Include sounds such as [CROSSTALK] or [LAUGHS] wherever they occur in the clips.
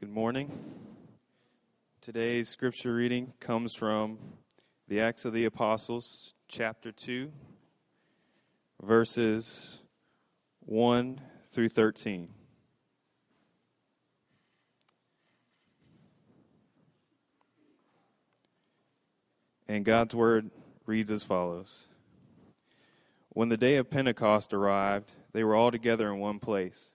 Good morning. Today's scripture reading comes from the Acts of the Apostles, chapter 2, verses 1 through 13. And God's word reads as follows When the day of Pentecost arrived, they were all together in one place.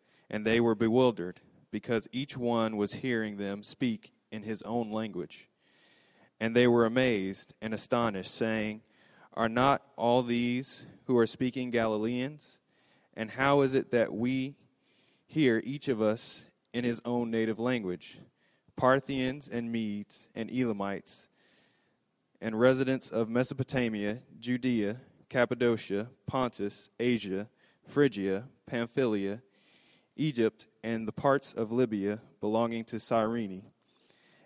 and they were bewildered, because each one was hearing them speak in his own language. And they were amazed and astonished, saying, Are not all these who are speaking Galileans? And how is it that we hear each of us in his own native language? Parthians and Medes and Elamites, and residents of Mesopotamia, Judea, Cappadocia, Pontus, Asia, Phrygia, Pamphylia, Egypt, and the parts of Libya belonging to Cyrene,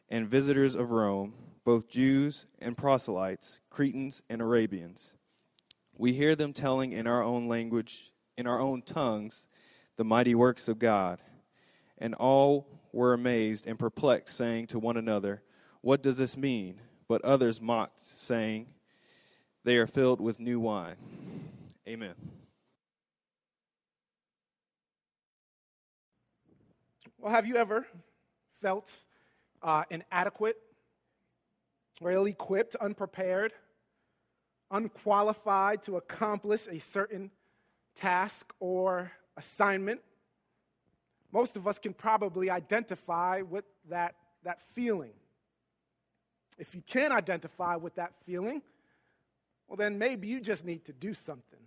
and visitors of Rome, both Jews and proselytes, Cretans and Arabians. We hear them telling in our own language, in our own tongues, the mighty works of God. And all were amazed and perplexed, saying to one another, What does this mean? But others mocked, saying, They are filled with new wine. Amen. Well, have you ever felt uh, inadequate, or ill equipped, unprepared, unqualified to accomplish a certain task or assignment? Most of us can probably identify with that, that feeling. If you can identify with that feeling, well, then maybe you just need to do something.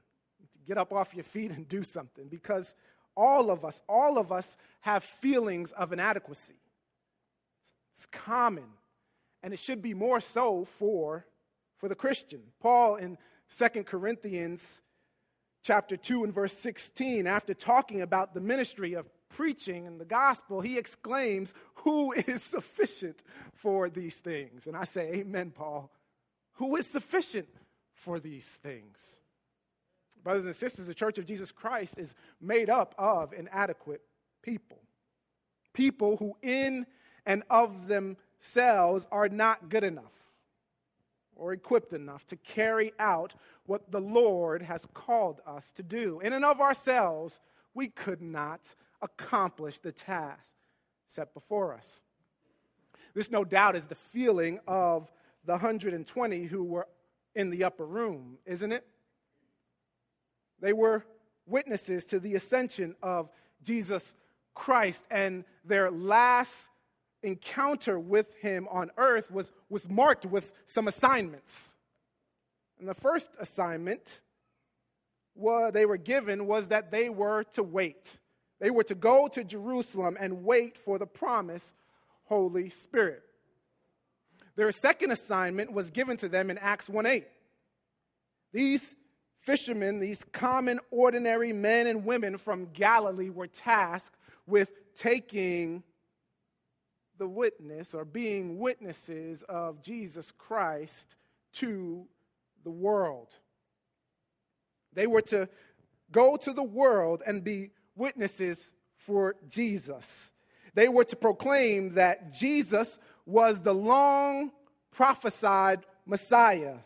Get up off your feet and do something because all of us, all of us have feelings of inadequacy. It's common, and it should be more so for, for the Christian. Paul in 2 Corinthians chapter 2 and verse 16, after talking about the ministry of preaching and the gospel, he exclaims, Who is sufficient for these things? And I say, Amen, Paul. Who is sufficient for these things? Brothers and sisters, the Church of Jesus Christ is made up of inadequate people. People who, in and of themselves, are not good enough or equipped enough to carry out what the Lord has called us to do. In and of ourselves, we could not accomplish the task set before us. This, no doubt, is the feeling of the 120 who were in the upper room, isn't it? They were witnesses to the ascension of Jesus Christ, and their last encounter with him on earth was, was marked with some assignments. And the first assignment what they were given was that they were to wait. They were to go to Jerusalem and wait for the promised Holy Spirit. Their second assignment was given to them in Acts 1 8. These fishermen, these common, ordinary men and women from Galilee, were tasked with taking the witness or being witnesses of Jesus Christ to the world. They were to go to the world and be witnesses for Jesus. They were to proclaim that Jesus was the long prophesied Messiah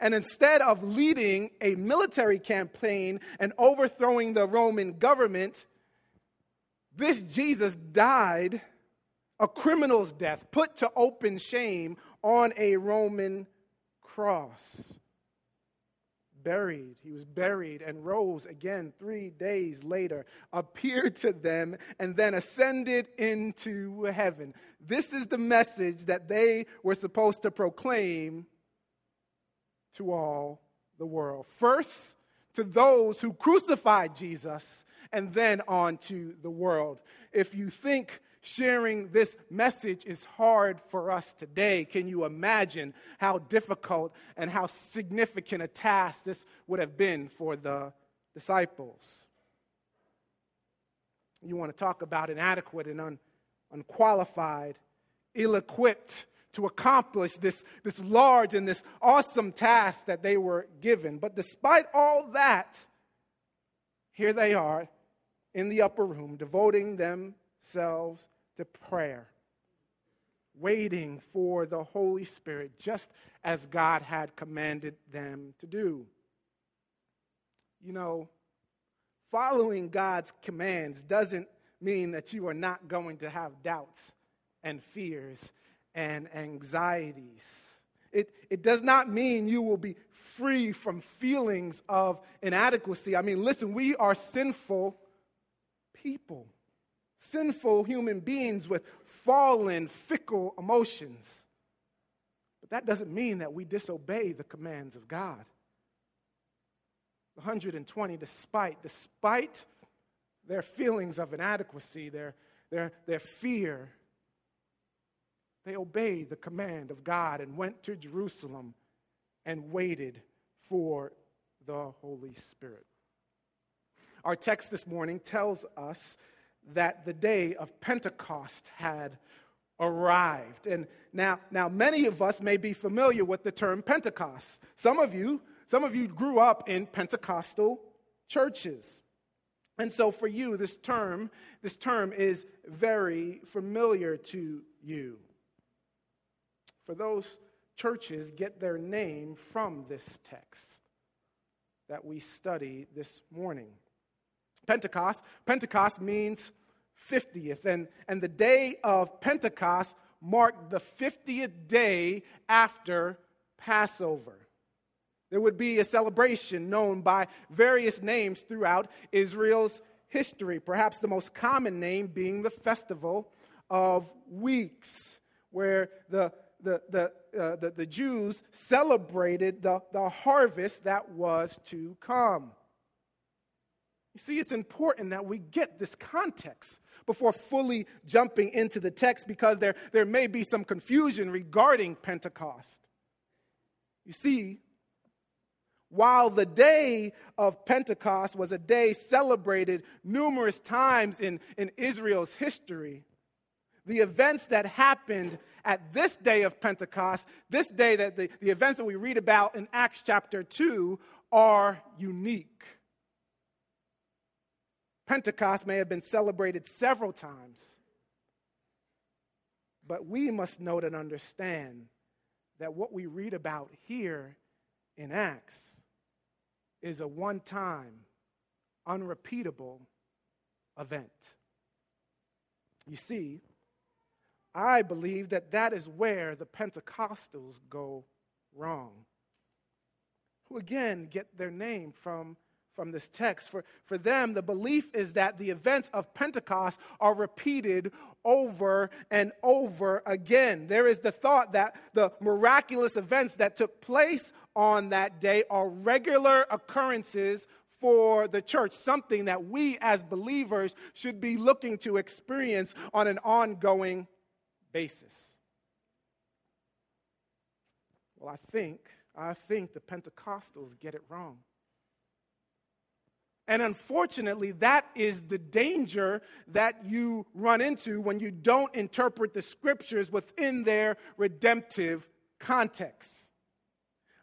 and instead of leading a military campaign and overthrowing the Roman government, this Jesus died a criminal's death, put to open shame on a Roman cross. Buried. He was buried and rose again three days later, appeared to them, and then ascended into heaven. This is the message that they were supposed to proclaim to all the world. First, to those who crucified Jesus, and then on to the world. If you think sharing this message is hard for us today. Can you imagine how difficult and how significant a task this would have been for the disciples? You want to talk about inadequate and un, unqualified, ill equipped to accomplish this, this large and this awesome task that they were given. But despite all that, here they are in the upper room, devoting themselves to prayer, waiting for the Holy Spirit, just as God had commanded them to do. You know, following God's commands doesn't mean that you are not going to have doubts and fears and anxieties. It, it does not mean you will be free from feelings of inadequacy. I mean, listen, we are sinful people, sinful human beings with fallen, fickle emotions. But that doesn't mean that we disobey the commands of God. 120, despite, despite their feelings of inadequacy, their, their, their fear, they obeyed the command of God and went to Jerusalem and waited for the Holy Spirit. Our text this morning tells us that the day of Pentecost had arrived. And now, now many of us may be familiar with the term Pentecost. Some of you, some of you grew up in Pentecostal churches. And so for you, this term, this term is very familiar to you for those churches get their name from this text that we study this morning. Pentecost, Pentecost means 50th, and, and the day of Pentecost marked the 50th day after Passover. There would be a celebration known by various names throughout Israel's history, perhaps the most common name being the Festival of Weeks, where the the, the, uh, the, the Jews celebrated the, the harvest that was to come. You see, it's important that we get this context before fully jumping into the text because there, there may be some confusion regarding Pentecost. You see, while the day of Pentecost was a day celebrated numerous times in, in Israel's history, the events that happened at this day of Pentecost, this day that the, the events that we read about in Acts chapter 2 are unique. Pentecost may have been celebrated several times, but we must note and understand that what we read about here in Acts is a one time, unrepeatable event. You see, I believe that that is where the Pentecostals go wrong. Who again get their name from, from this text. For, for them, the belief is that the events of Pentecost are repeated over and over again. There is the thought that the miraculous events that took place on that day are regular occurrences for the church, something that we as believers should be looking to experience on an ongoing basis. Well, I think, I think the Pentecostals get it wrong. And unfortunately, that is the danger that you run into when you don't interpret the scriptures within their redemptive context.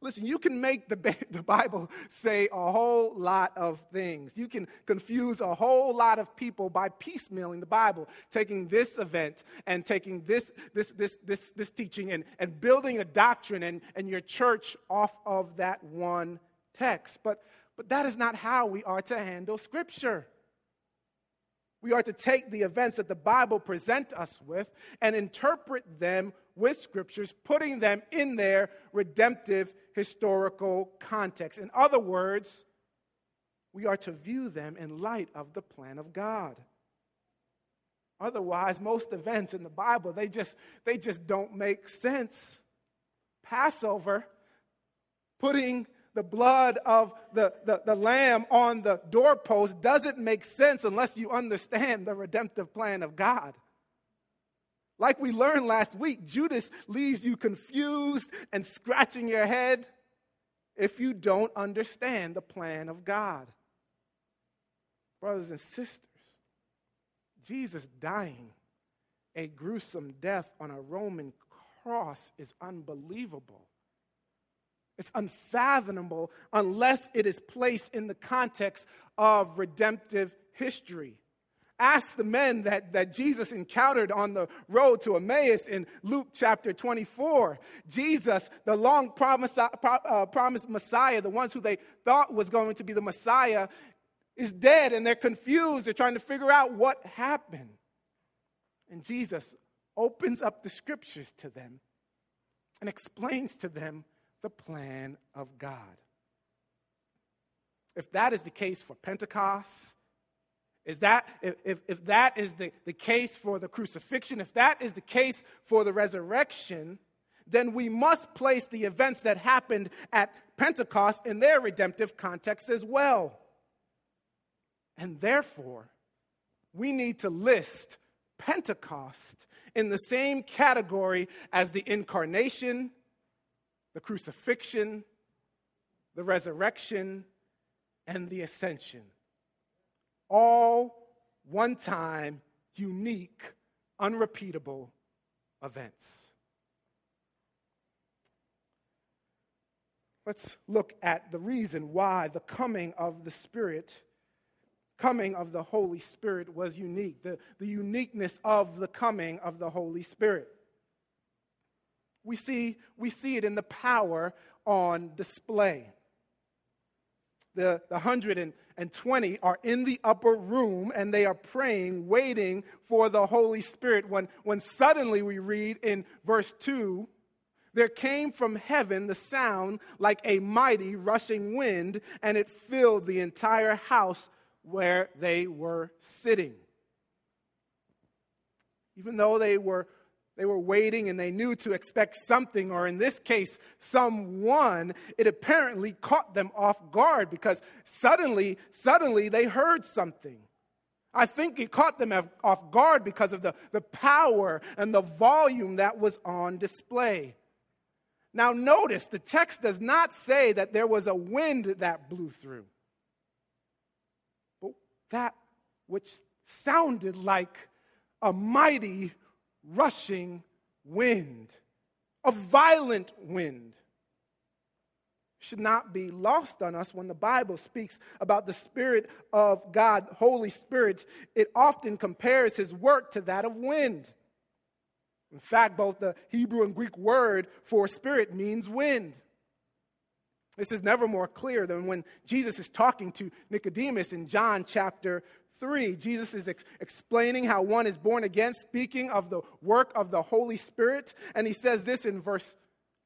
Listen, you can make the, [LAUGHS] the Bible say a whole lot of things. You can confuse a whole lot of people by piecemealing the Bible, taking this event and taking this, this, this, this, this teaching and, and building a doctrine and, and your church off of that one text. But, but that is not how we are to handle Scripture. We are to take the events that the Bible present us with and interpret them with scriptures, putting them in their redemptive historical context. In other words, we are to view them in light of the plan of God. Otherwise, most events in the Bible, they just, they just don't make sense. Passover, putting the blood of the, the, the lamb on the doorpost doesn't make sense unless you understand the redemptive plan of God. Like we learned last week, Judas leaves you confused and scratching your head if you don't understand the plan of God. Brothers and sisters, Jesus dying a gruesome death on a Roman cross is unbelievable. It's unfathomable unless it is placed in the context of redemptive history. Ask the men that, that Jesus encountered on the road to Emmaus in Luke chapter 24. Jesus, the long promised, uh, promised Messiah, the ones who they thought was going to be the Messiah, is dead and they're confused. They're trying to figure out what happened. And Jesus opens up the scriptures to them and explains to them the plan of God. If that is the case for Pentecost, is that, if, if that is the, the case for the crucifixion, if that is the case for the resurrection, then we must place the events that happened at Pentecost in their redemptive context as well. And therefore, we need to list Pentecost in the same category as the incarnation, the crucifixion, the resurrection, and the ascension all one time, unique, unrepeatable events. Let's look at the reason why the coming of the Spirit, coming of the Holy Spirit was unique, the, the uniqueness of the coming of the Holy Spirit. We see, we see it in the power on display. The, the 120 are in the upper room and they are praying, waiting for the Holy Spirit. When, when suddenly we read in verse 2 there came from heaven the sound like a mighty rushing wind, and it filled the entire house where they were sitting. Even though they were they were waiting and they knew to expect something, or in this case, someone. It apparently caught them off guard because suddenly, suddenly they heard something. I think it caught them off guard because of the, the power and the volume that was on display. Now, notice the text does not say that there was a wind that blew through, but that which sounded like a mighty rushing wind, a violent wind. Should not be lost on us when the Bible speaks about the Spirit of God, Holy Spirit. It often compares his work to that of wind. In fact, both the Hebrew and Greek word for spirit means wind. This is never more clear than when Jesus is talking to Nicodemus in John chapter 3, Jesus is ex- explaining how one is born again, speaking of the work of the Holy Spirit. And he says this in verse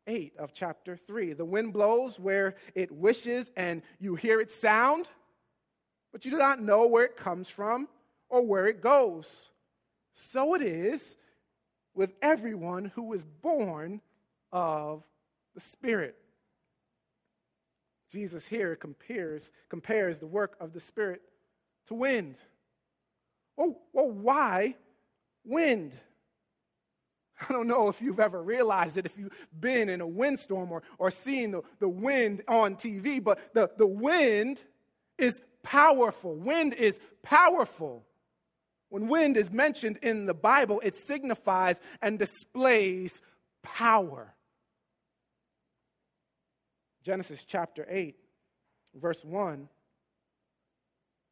8 of chapter 3 The wind blows where it wishes, and you hear its sound, but you do not know where it comes from or where it goes. So it is with everyone who is born of the Spirit. Jesus here compares, compares the work of the Spirit to wind. Well, well, why wind? I don't know if you've ever realized it, if you've been in a windstorm or, or seen the, the wind on TV, but the, the wind is powerful. Wind is powerful. When wind is mentioned in the Bible, it signifies and displays power. Genesis chapter 8, verse 1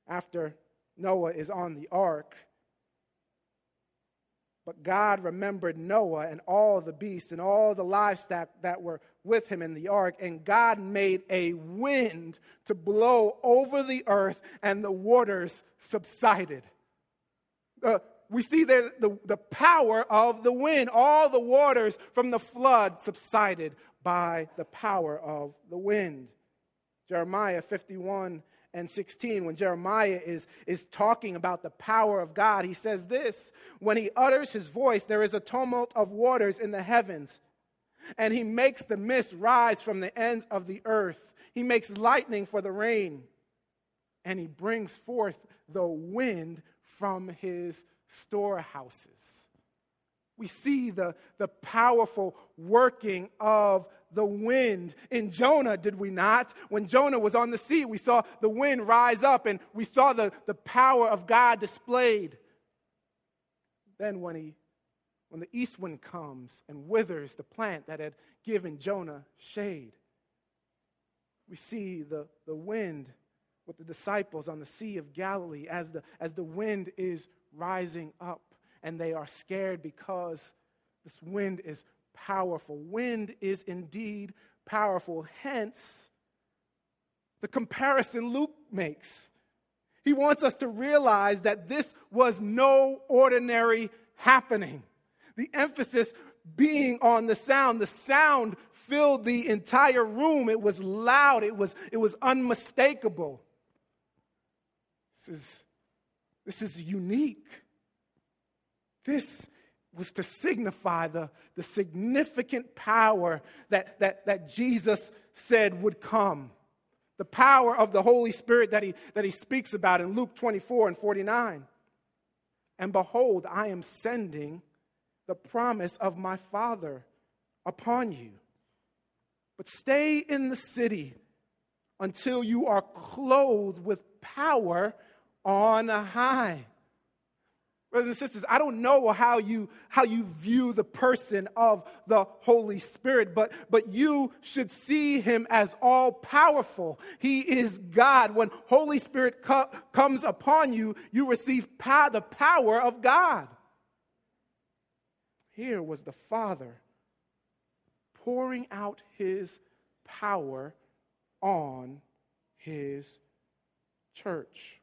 after Noah is on the ark. But God remembered Noah and all the beasts and all the livestock that were with him in the ark, and God made a wind to blow over the earth, and the waters subsided. Uh, we see there the, the power of the wind. All the waters from the flood subsided by the power of the wind. Jeremiah 51 and 16, when Jeremiah is, is talking about the power of God, he says this When he utters his voice, there is a tumult of waters in the heavens, and he makes the mist rise from the ends of the earth. He makes lightning for the rain, and he brings forth the wind from his storehouses. We see the, the powerful working of the wind in Jonah, did we not? When Jonah was on the sea, we saw the wind rise up and we saw the, the power of God displayed. Then, when, he, when the east wind comes and withers the plant that had given Jonah shade, we see the, the wind with the disciples on the Sea of Galilee as the, as the wind is rising up and they are scared because this wind is powerful. Wind is indeed powerful. Hence, the comparison Luke makes. He wants us to realize that this was no ordinary happening. The emphasis being on the sound. The sound filled the entire room. It was loud, it was, it was unmistakable. This is, this is unique. This was to signify the, the significant power that, that, that Jesus said would come. The power of the Holy Spirit that he, that he speaks about in Luke 24 and 49. And behold, I am sending the promise of my Father upon you. But stay in the city until you are clothed with power on high. Brothers and sisters, I don't know how you, how you view the person of the Holy Spirit, but, but you should see him as all powerful. He is God. When Holy Spirit co- comes upon you, you receive power, the power of God. Here was the Father pouring out his power on his church.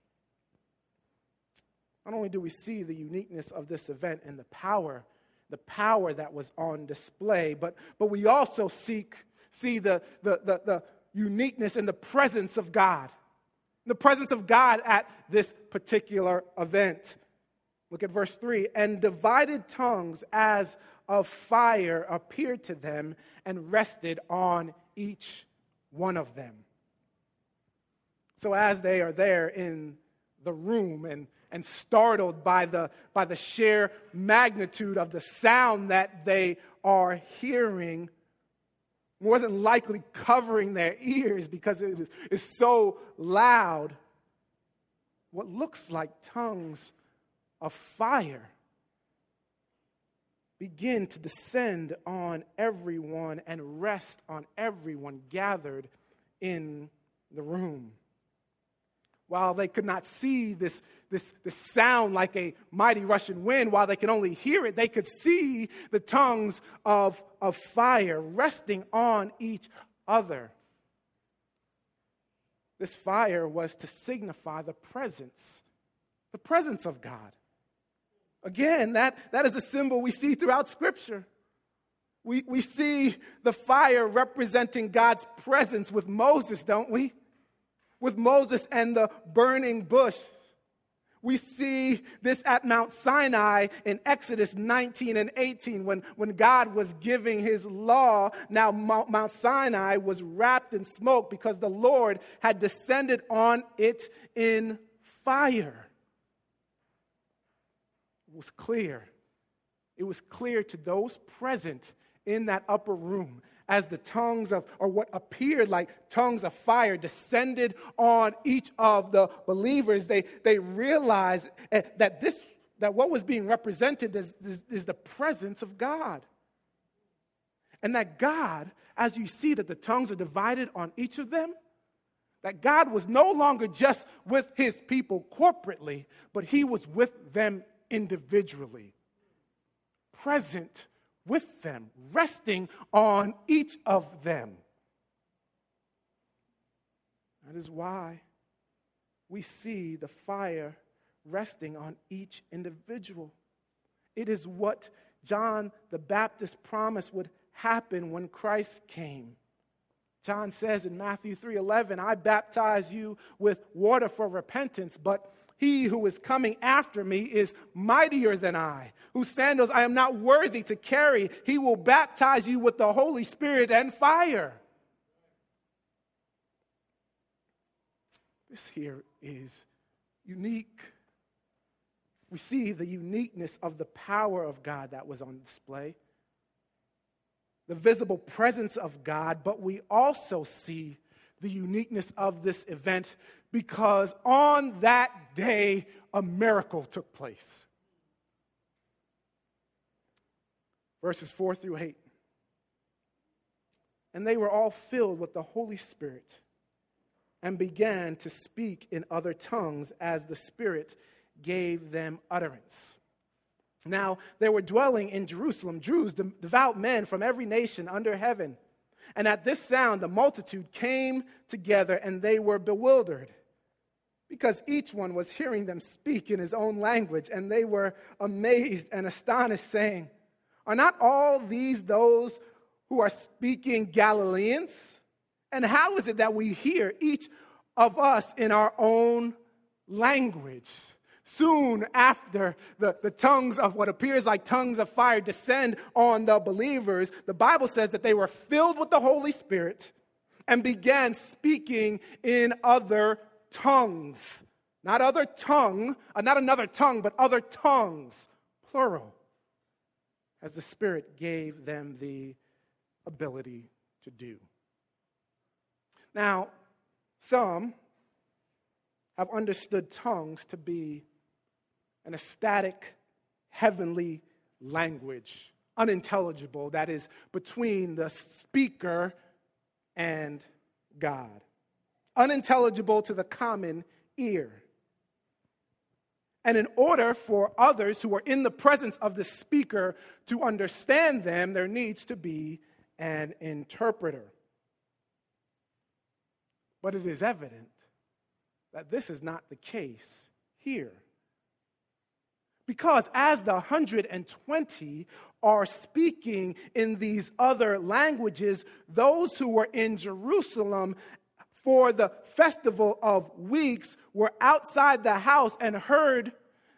Not only do we see the uniqueness of this event and the power, the power that was on display, but, but we also seek, see the, the, the, the uniqueness and the presence of God. The presence of God at this particular event. Look at verse 3 and divided tongues as of fire appeared to them and rested on each one of them. So, as they are there in the room and and startled by the, by the sheer magnitude of the sound that they are hearing, more than likely covering their ears because it is, so loud. What looks like tongues of fire begin to descend on everyone and rest on everyone gathered in the room while they could not see this, this, this sound like a mighty rushing wind, while they could only hear it, they could see the tongues of, of fire resting on each other. This fire was to signify the presence, the presence of God. Again, that, that is a symbol we see throughout Scripture. We, we see the fire representing God's presence with Moses, don't we? with Moses and the burning bush. We see this at Mount Sinai in Exodus 19 and 18 when, when God was giving his law. Now, Mount Sinai was wrapped in smoke because the Lord had descended on it in fire. It was clear. It was clear to those present in that upper room as the tongues of, or what appeared like tongues of fire descended on each of the believers, they, they realized eh, that this, that what was being represented is, is, is the presence of God. And that God, as you see that the tongues are divided on each of them, that God was no longer just with his people corporately, but he was with them individually, present with them, resting on each of them. That is why we see the fire resting on each individual. It is what John the Baptist promised would happen when Christ came. John says in Matthew 3:11, "I baptize you with water for repentance, but he who is coming after me is mightier than I, whose sandals I am not worthy to carry. He will baptize you with the Holy Spirit and fire. This here is unique. we see the uniqueness of the power of God that was on display, the visible presence of God, but we also see the uniqueness of this event because on that day, a miracle took place. Verses 4 through 8. And they were all filled with the Holy Spirit and began to speak in other tongues as the Spirit gave them utterance. Now, they were dwelling in Jerusalem, Jews, devout men from every nation under heaven. And at this sound, the multitude came together and they were bewildered because each one was hearing them speak in his own language. And they were amazed and astonished, saying, Are not all these those who are speaking Galileans? And how is it that we hear each of us in our own language? Soon after the, the tongues of what appears like tongues of fire descend on the believers, the Bible says that they were filled with the Holy Spirit and began speaking in other tongues. Not other tongue, uh, not another tongue, but other tongues, plural, as the Spirit gave them the ability to do. Now, some have understood tongues to be an ecstatic heavenly language, unintelligible, that is between the speaker and God, unintelligible to the common ear. And in order for others who are in the presence of the speaker to understand them, there needs to be an interpreter. But it is evident that this is not the case here. Because as the 120 are speaking in these other languages, those who were in Jerusalem for the festival of weeks were outside the house and heard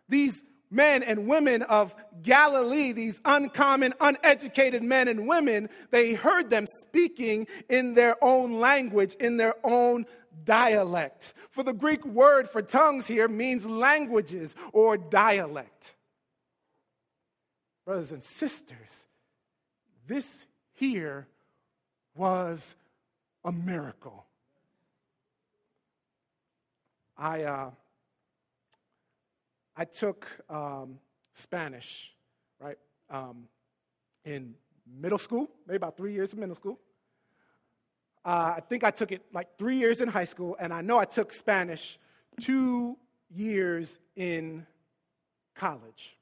these men and women of Galilee, these uncommon, uneducated men and women, they heard them speaking in their own language, in their own dialect. For the Greek word for tongues here means languages or dialect. Brothers and sisters, this here was a miracle. I, uh, I took um, Spanish, right, um, in middle school, maybe about three years in middle school. Uh, I think I took it like three years in high school, and I know I took Spanish two years in college.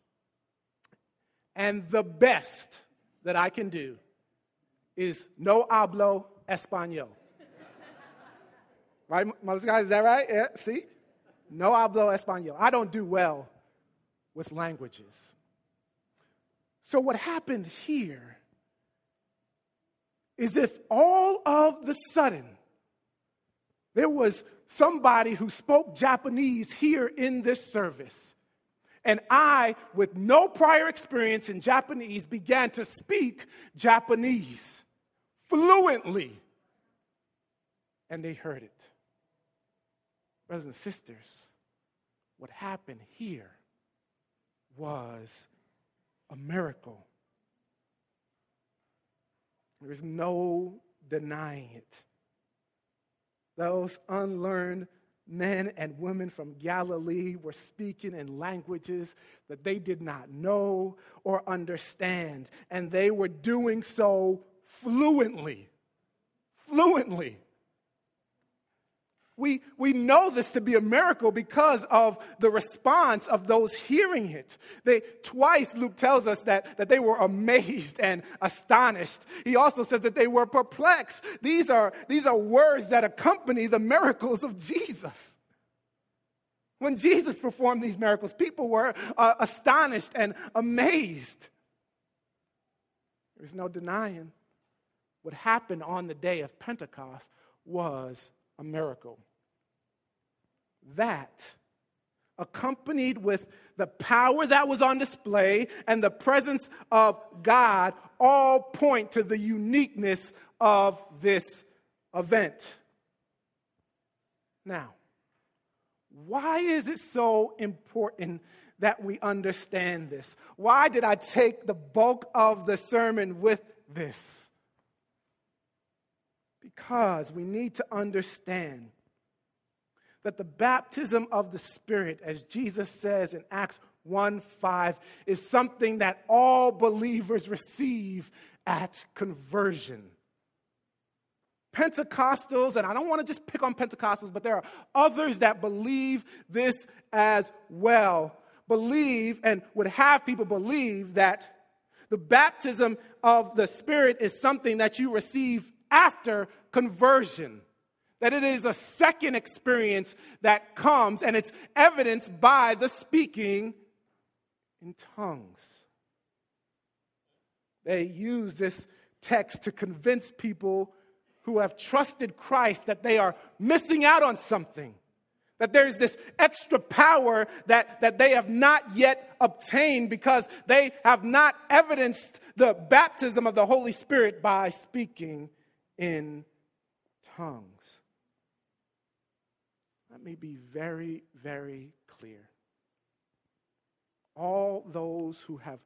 And the best that I can do is no hablo español. right, mother's guys, is that right? Yeah, see? No hablo español. I don't do well with languages. So, what happened here is if all of the sudden there was somebody who spoke Japanese here in this service, and I, with no prior experience in Japanese, began to speak Japanese fluently, and they heard it. Brothers and sisters, what happened here was a miracle. There's no denying it. Those unlearned men and women from Galilee were speaking in languages that they did not know or understand, and they were doing so fluently. Fluently. We, we know this to be a miracle because of the response of those hearing it. They, twice, Luke tells us that, that they were amazed and astonished. He also says that they were perplexed. These are, these are words that accompany the miracles of Jesus. When Jesus performed these miracles, people were uh, astonished and amazed. There's no denying what happened on the day of Pentecost was a miracle that, accompanied with the power that was on display and the presence of God, all point to the uniqueness of this event. Now, why is it so important that we understand this? Why did I take the bulk of the sermon with this? Because we need to understand that the baptism of the Spirit, as Jesus says in Acts 1 5, is something that all believers receive at conversion. Pentecostals, and I don't want to just pick on Pentecostals, but there are others that believe this as well. Believe and would have people believe that the baptism of the Spirit is something that you receive after conversion. That it is a second experience that comes, and it's evidenced by the speaking in tongues. They use this text to convince people who have trusted Christ that they are missing out on something. That there's this extra power that, that they have not yet obtained because they have not evidenced the baptism of the Holy Spirit by speaking in tongues. Let me be very, very clear. All those who have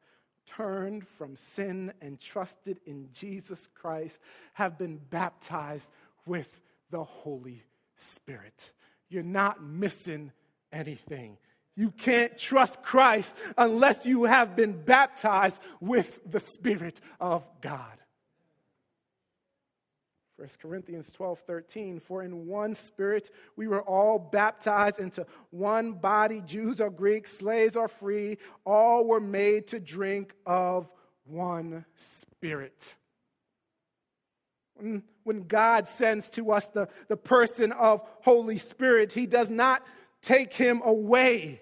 turned from sin and trusted in Jesus Christ have been baptized with the Holy Spirit. You're not missing anything. You can't trust Christ unless you have been baptized with the Spirit of God. 1 Corinthians 12, 13, for in one spirit we were all baptized into one body, Jews or Greeks, slaves or free, all were made to drink of one spirit. When, God sends to us the, the person of Holy Spirit, He does not take Him away.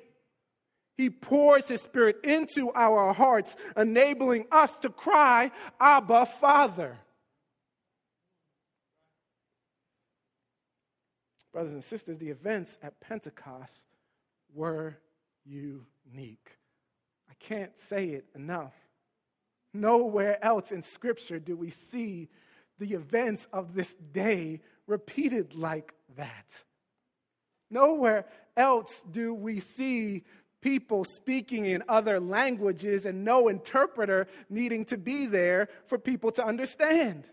He pours His Spirit into our hearts, enabling us to cry, Abba, Father. Brothers and sisters, the events at Pentecost were unique. I can't say it enough. Nowhere else in Scripture do we see the events of this day repeated like that. Nowhere else do we see people speaking in other languages and no interpreter needing to be there for people to understand.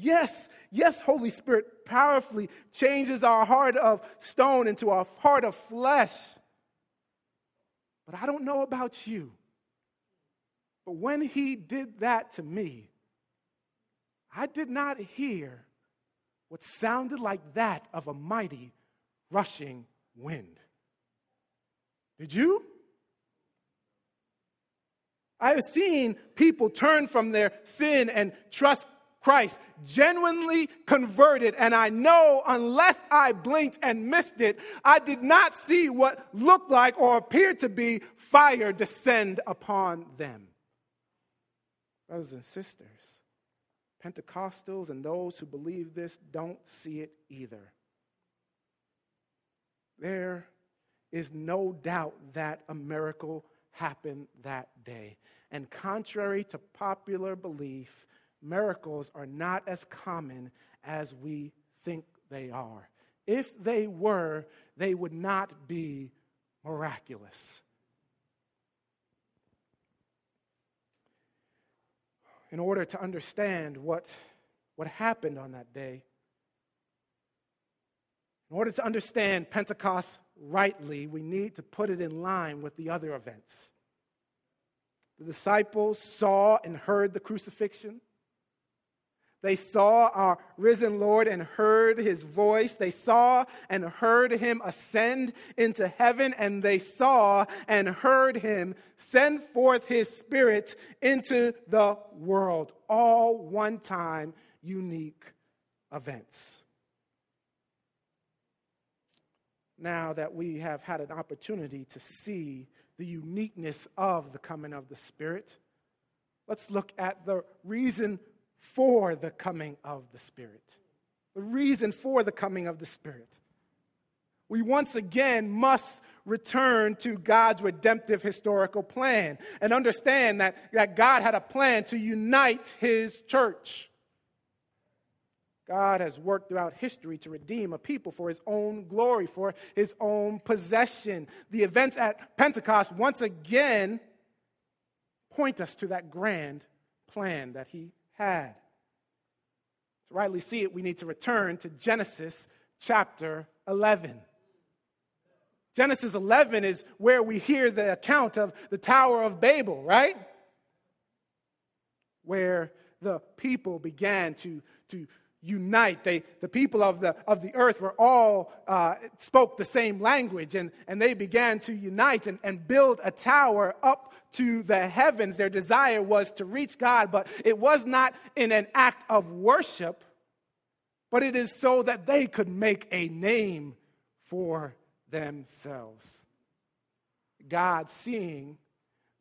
Yes, yes, Holy Spirit powerfully changes our heart of stone into a heart of flesh. But I don't know about you. But when He did that to me, I did not hear what sounded like that of a mighty rushing wind. Did you? I have seen people turn from their sin and trust Christ, genuinely converted. And I know unless I blinked and missed it, I did not see what looked like or appeared to be fire descend upon them. Brothers and sisters, Pentecostals and those who believe this don't see it either. There is no doubt that a miracle happened that day. And contrary to popular belief, miracles are not as common as we think they are. If they were, they would not be miraculous. In order to understand what, what happened on that day, in order to understand Pentecost rightly, we need to put it in line with the other events. The disciples saw and heard the crucifixion. They saw our risen Lord and heard his voice. They saw and heard him ascend into heaven, and they saw and heard him send forth his spirit into the world. All one time, unique events. Now that we have had an opportunity to see the uniqueness of the coming of the Spirit, let's look at the reason for the coming of the Spirit. The reason for the coming of the Spirit. We once again must return to God's redemptive historical plan and understand that, that God had a plan to unite His church. God has worked throughout history to redeem a people for his own glory, for his own possession. The events at Pentecost once again point us to that grand plan that he had. To rightly see it, we need to return to Genesis chapter 11. Genesis 11 is where we hear the account of the Tower of Babel, right? Where the people began to, to unite. They, the people of the, of the earth were all, uh, spoke the same language, and, and they began to unite and, and build a tower up to the heavens. Their desire was to reach God, but it was not in an act of worship, but it is so that they could make a name for themselves. God seeing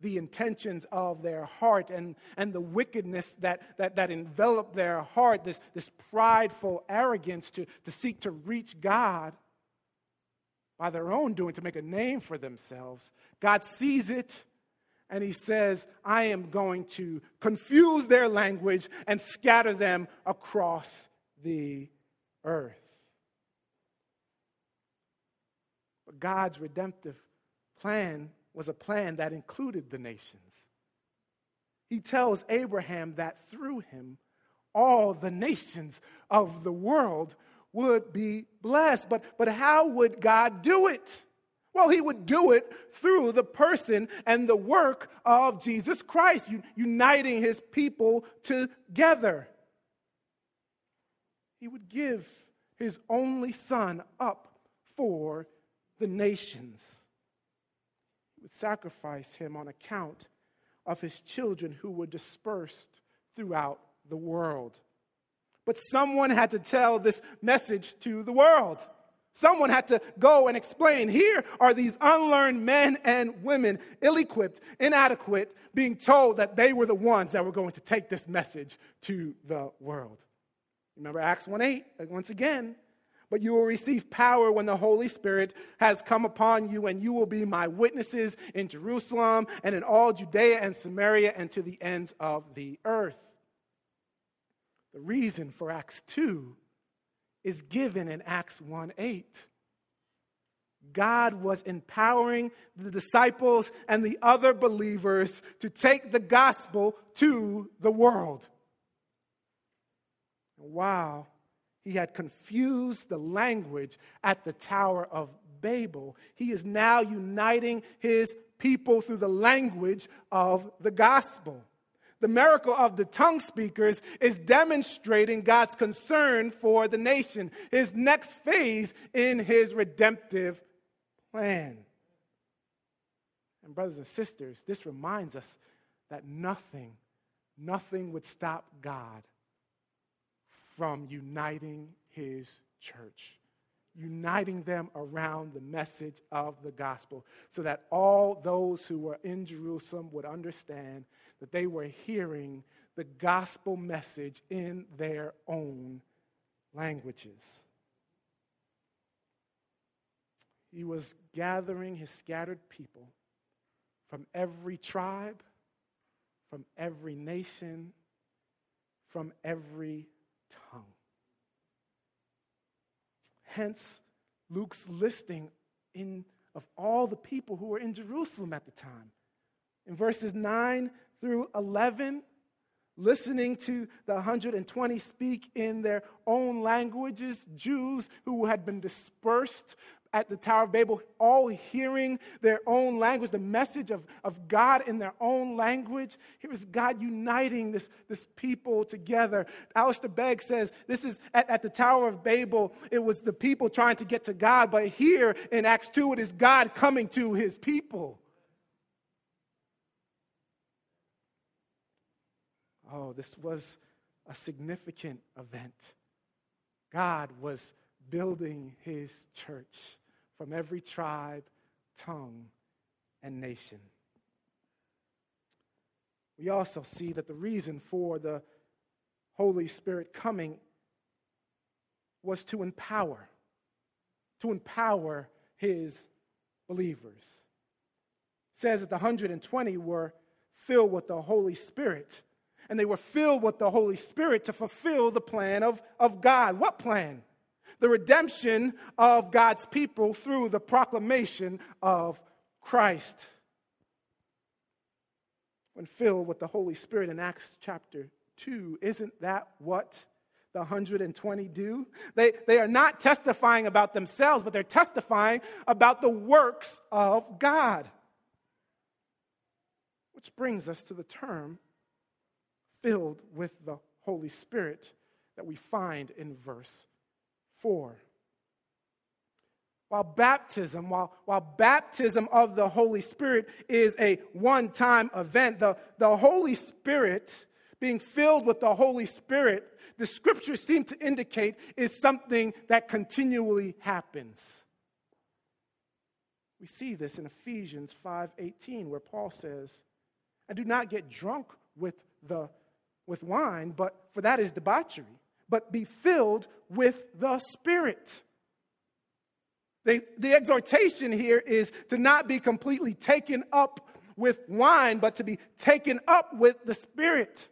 the intentions of their heart and, and the wickedness that, that, that enveloped their heart, this, this prideful arrogance to, to seek to reach God by their own doing, to make a name for themselves. God sees it and he says, I am going to confuse their language and scatter them across the earth. But God's redemptive plan was a plan that included the nations. He tells Abraham that through him, all the nations of the world would be blessed. But, but how would God do it? Well, he would do it through the person and the work of Jesus Christ, uniting his people together. He would give his only son up for the nations. He would sacrifice him on account of his children who were dispersed throughout the world. But someone had to tell this message to the world. Someone had to go and explain. Here are these unlearned men and women, ill equipped, inadequate, being told that they were the ones that were going to take this message to the world. Remember Acts 1 8, uh, once again, but you will receive power when the Holy Spirit has come upon you, and you will be my witnesses in Jerusalem and in all Judea and Samaria and to the ends of the earth. The reason for Acts 2 is given in Acts 1 8. God was empowering the disciples and the other believers to take the gospel to the world. Wow he had confused the language at the Tower of Babel. He is now uniting his people through the language of the gospel. The miracle of the tongue speakers is demonstrating God's concern for the nation, his next phase in his redemptive plan. And, brothers and sisters, this reminds us that nothing, nothing would stop God from uniting his church, uniting them around the message of the gospel, so that all those who were in Jerusalem would understand that they were hearing the gospel message in their own languages. He was gathering his scattered people from every tribe, from every nation, from every tongue. Hence, Luke's listing in, of all the people who were in Jerusalem at the time. In verses 9 through 11, listening to the 120 speak in their own languages, Jews who had been dispersed at the Tower of Babel, all hearing their own language, the message of, of God in their own language. Here is God uniting this, this people together. Alistair Begg says this is at, at the Tower of Babel, it was the people trying to get to God, but here in Acts 2, it is God coming to his people. Oh, this was a significant event. God was building his church from every tribe, tongue, and nation. We also see that the reason for the Holy Spirit coming was to empower, to empower his believers. It says that the 120 were filled with the Holy Spirit and they were filled with the Holy Spirit to fulfill the plan of, of God. What plan? The redemption of God's people through the proclamation of Christ. When filled with the Holy Spirit in Acts chapter 2, isn't that what the 120 do? They, they are not testifying about themselves, but they're testifying about the works of God. Which brings us to the term filled with the Holy Spirit that we find in verse 4. While baptism, while, while baptism of the Holy Spirit is a one time event, the, the Holy Spirit, being filled with the Holy Spirit, the scriptures seem to indicate is something that continually happens. We see this in Ephesians 5:18 where Paul says, "And do not get drunk with the with wine, but for that is debauchery, but be filled with the Spirit." The, the exhortation here is to not be completely taken up with wine, but to be taken up with the Spirit.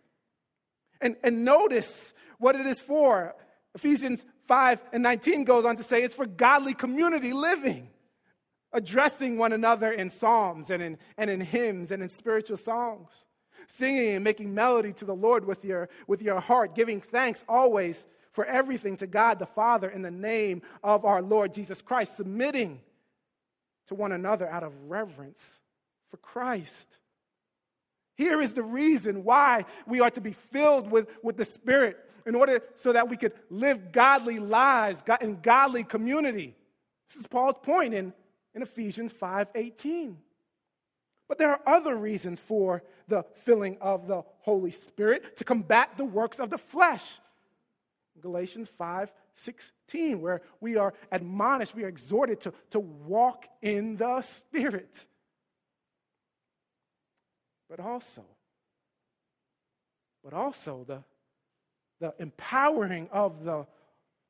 And, and notice what it is for. Ephesians 5 and 19 goes on to say it's for godly community living, addressing one another in psalms and in, and in hymns and in spiritual songs, singing and making melody to the Lord with your, with your heart, giving thanks always for everything to God the Father in the name of our Lord Jesus Christ, submitting to one another out of reverence for Christ. Here is the reason why we are to be filled with, with the Spirit in order so that we could live godly lives in godly community. This is Paul's point in, in Ephesians 5:18. But there are other reasons for the filling of the Holy Spirit to combat the works of the flesh. Galatians 5 16, where we are admonished, we are exhorted to, to walk in the Spirit but also, but also the, the empowering of the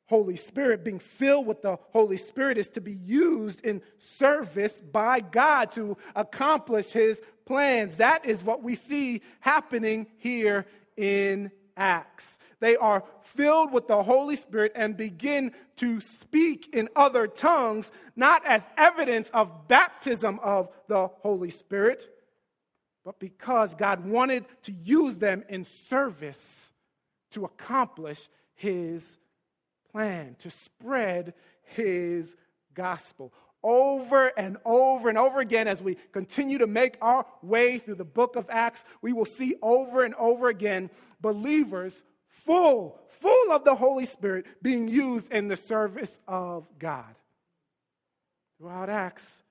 Holy Spirit, being filled with the Holy Spirit, is to be used in service by God to accomplish His plans. That is what we see happening here in Acts. They are filled with the Holy Spirit and begin to speak in other tongues, not as evidence of baptism of the Holy Spirit, but because God wanted to use them in service to accomplish his plan, to spread his gospel. Over and over and over again, as we continue to make our way through the book of Acts, we will see over and over again believers full, full of the Holy Spirit being used in the service of God. Throughout Acts,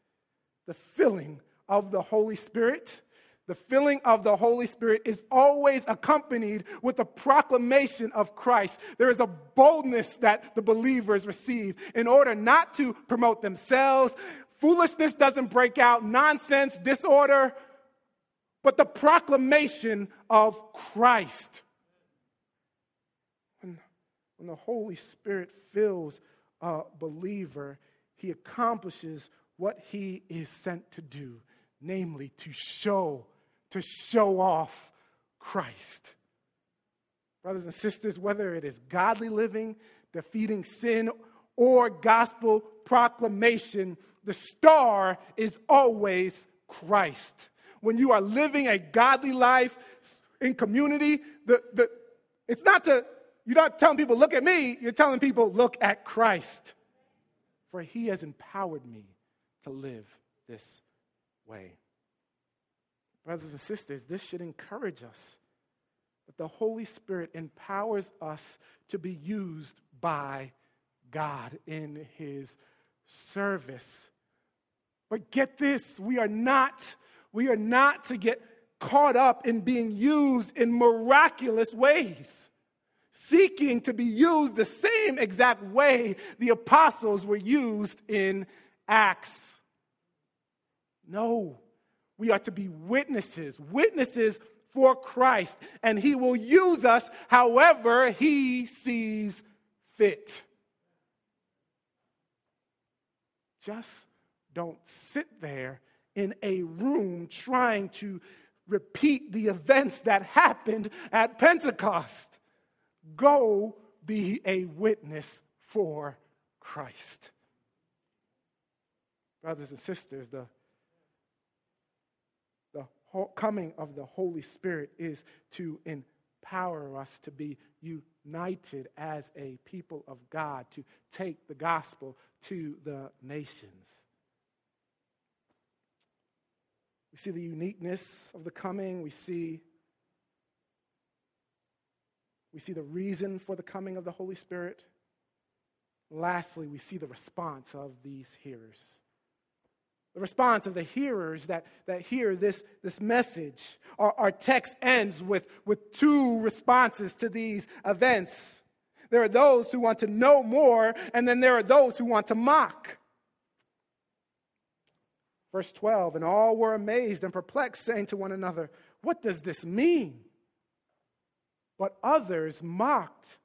the filling of the Holy Spirit the filling of the Holy Spirit is always accompanied with the proclamation of Christ. There is a boldness that the believers receive in order not to promote themselves. Foolishness doesn't break out, nonsense, disorder, but the proclamation of Christ. When, when the Holy Spirit fills a believer, he accomplishes what he is sent to do, namely to show to show off Christ. Brothers and sisters, whether it is godly living, defeating sin, or gospel proclamation, the star is always Christ. When you are living a godly life in community, the, the, it's not to, you're not telling people, look at me, you're telling people, look at Christ. For he has empowered me to live this way. Brothers and sisters, this should encourage us that the Holy Spirit empowers us to be used by God in His service. But get this, we are not, we are not to get caught up in being used in miraculous ways, seeking to be used the same exact way the apostles were used in Acts. No. We are to be witnesses, witnesses for Christ, and He will use us however He sees fit. Just don't sit there in a room trying to repeat the events that happened at Pentecost. Go be a witness for Christ. Brothers and sisters, the, coming of the Holy Spirit is to empower us to be united as a people of God, to take the gospel to the nations. We see the uniqueness of the coming. We see, we see the reason for the coming of the Holy Spirit. Lastly, we see the response of these hearers. The response of the hearers that, that hear this, this message. Our, our text ends with, with two responses to these events. There are those who want to know more, and then there are those who want to mock. Verse 12, and all were amazed and perplexed, saying to one another, What does this mean? But others mocked.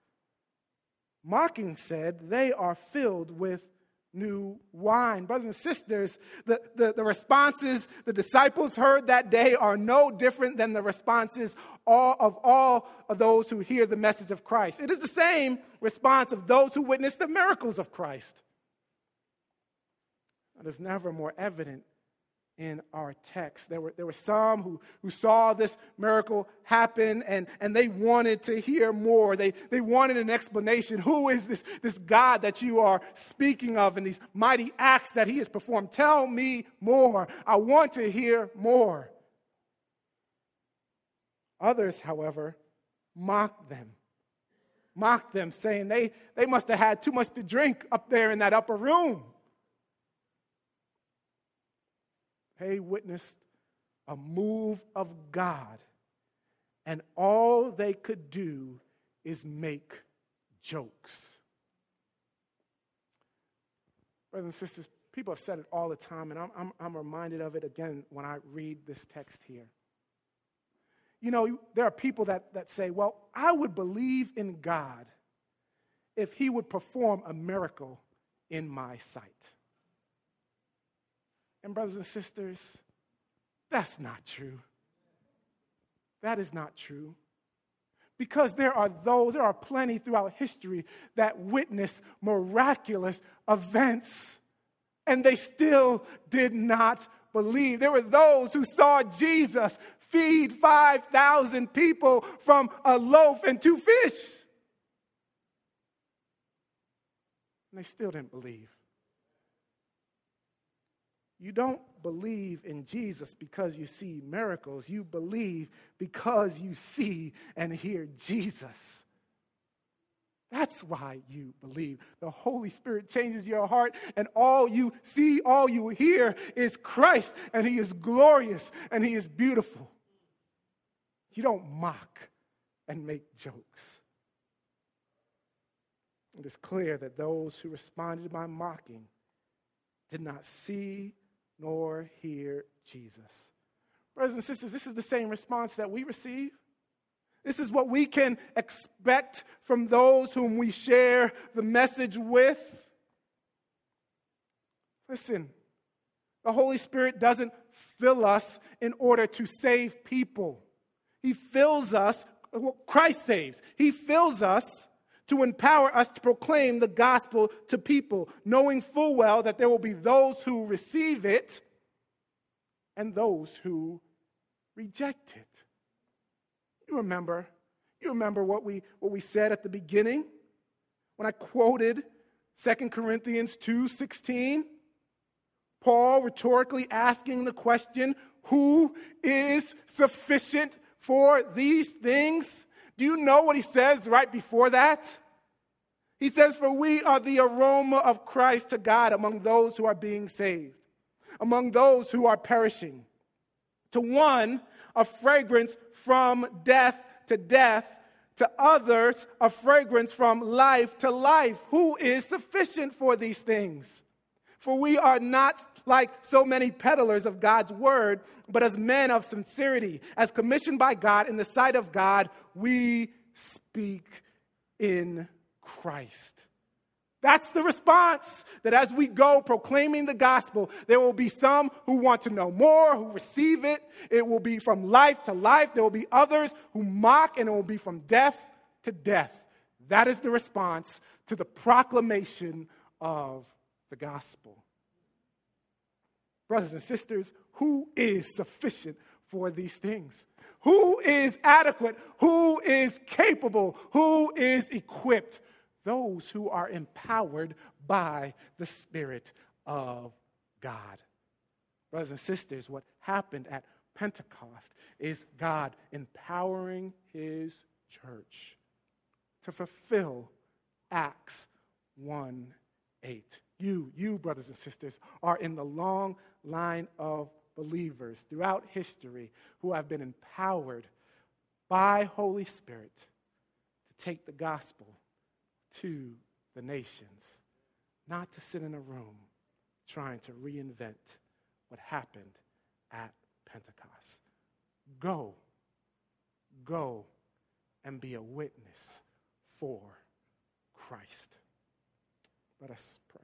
Mocking said, They are filled with new wine. Brothers and sisters, the, the, the, responses the disciples heard that day are no different than the responses all, of all of those who hear the message of Christ. It is the same response of those who witness the miracles of Christ. It is never more evident in our text. There were, there were some who, who saw this miracle happen and, and they wanted to hear more. They, they wanted an explanation. Who is this, this God that you are speaking of and these mighty acts that he has performed? Tell me more. I want to hear more. Others, however, mocked them. Mocked them, saying they, they must have had too much to drink up there in that upper room. They witnessed a move of God, and all they could do is make jokes. Brothers and sisters, people have said it all the time, and I'm, I'm, I'm reminded of it again when I read this text here. You know, there are people that, that say, well, I would believe in God if He would perform a miracle in my sight. And, brothers and sisters, that's not true. That is not true. Because there are those, there are plenty throughout history that witness miraculous events, and they still did not believe. There were those who saw Jesus feed 5,000 people from a loaf and two fish. And they still didn't believe. You don't believe in Jesus because you see miracles. You believe because you see and hear Jesus. That's why you believe. The Holy Spirit changes your heart, and all you see, all you hear is Christ, and He is glorious and He is beautiful. You don't mock and make jokes. It is clear that those who responded by mocking did not see nor hear Jesus. Brothers and sisters, this is the same response that we receive. This is what we can expect from those whom we share the message with. Listen, the Holy Spirit doesn't fill us in order to save people. He fills us, Christ saves. He fills us to empower us to proclaim the gospel to people, knowing full well that there will be those who receive it and those who reject it. You remember, you remember what we, what we said at the beginning when I quoted 2 Corinthians 2:16? Paul rhetorically asking the question, who is sufficient for these things? Do you know what he says right before that? He says, For we are the aroma of Christ to God among those who are being saved, among those who are perishing. To one, a fragrance from death to death, to others, a fragrance from life to life. Who is sufficient for these things? For we are not like so many peddlers of God's word, but as men of sincerity, as commissioned by God in the sight of God, we speak in Christ. That's the response that as we go proclaiming the gospel, there will be some who want to know more, who receive it. It will be from life to life. There will be others who mock, and it will be from death to death. That is the response to the proclamation of the gospel. Brothers and sisters, who is sufficient for these things? Who is adequate? Who is capable? Who is equipped? those who are empowered by the Spirit of God. Brothers and sisters, what happened at Pentecost is God empowering his church to fulfill Acts 1 8. You, you, brothers and sisters, are in the long line of believers throughout history who have been empowered by Holy Spirit to take the gospel to the nations, not to sit in a room trying to reinvent what happened at Pentecost. Go, go and be a witness for Christ. Let us pray.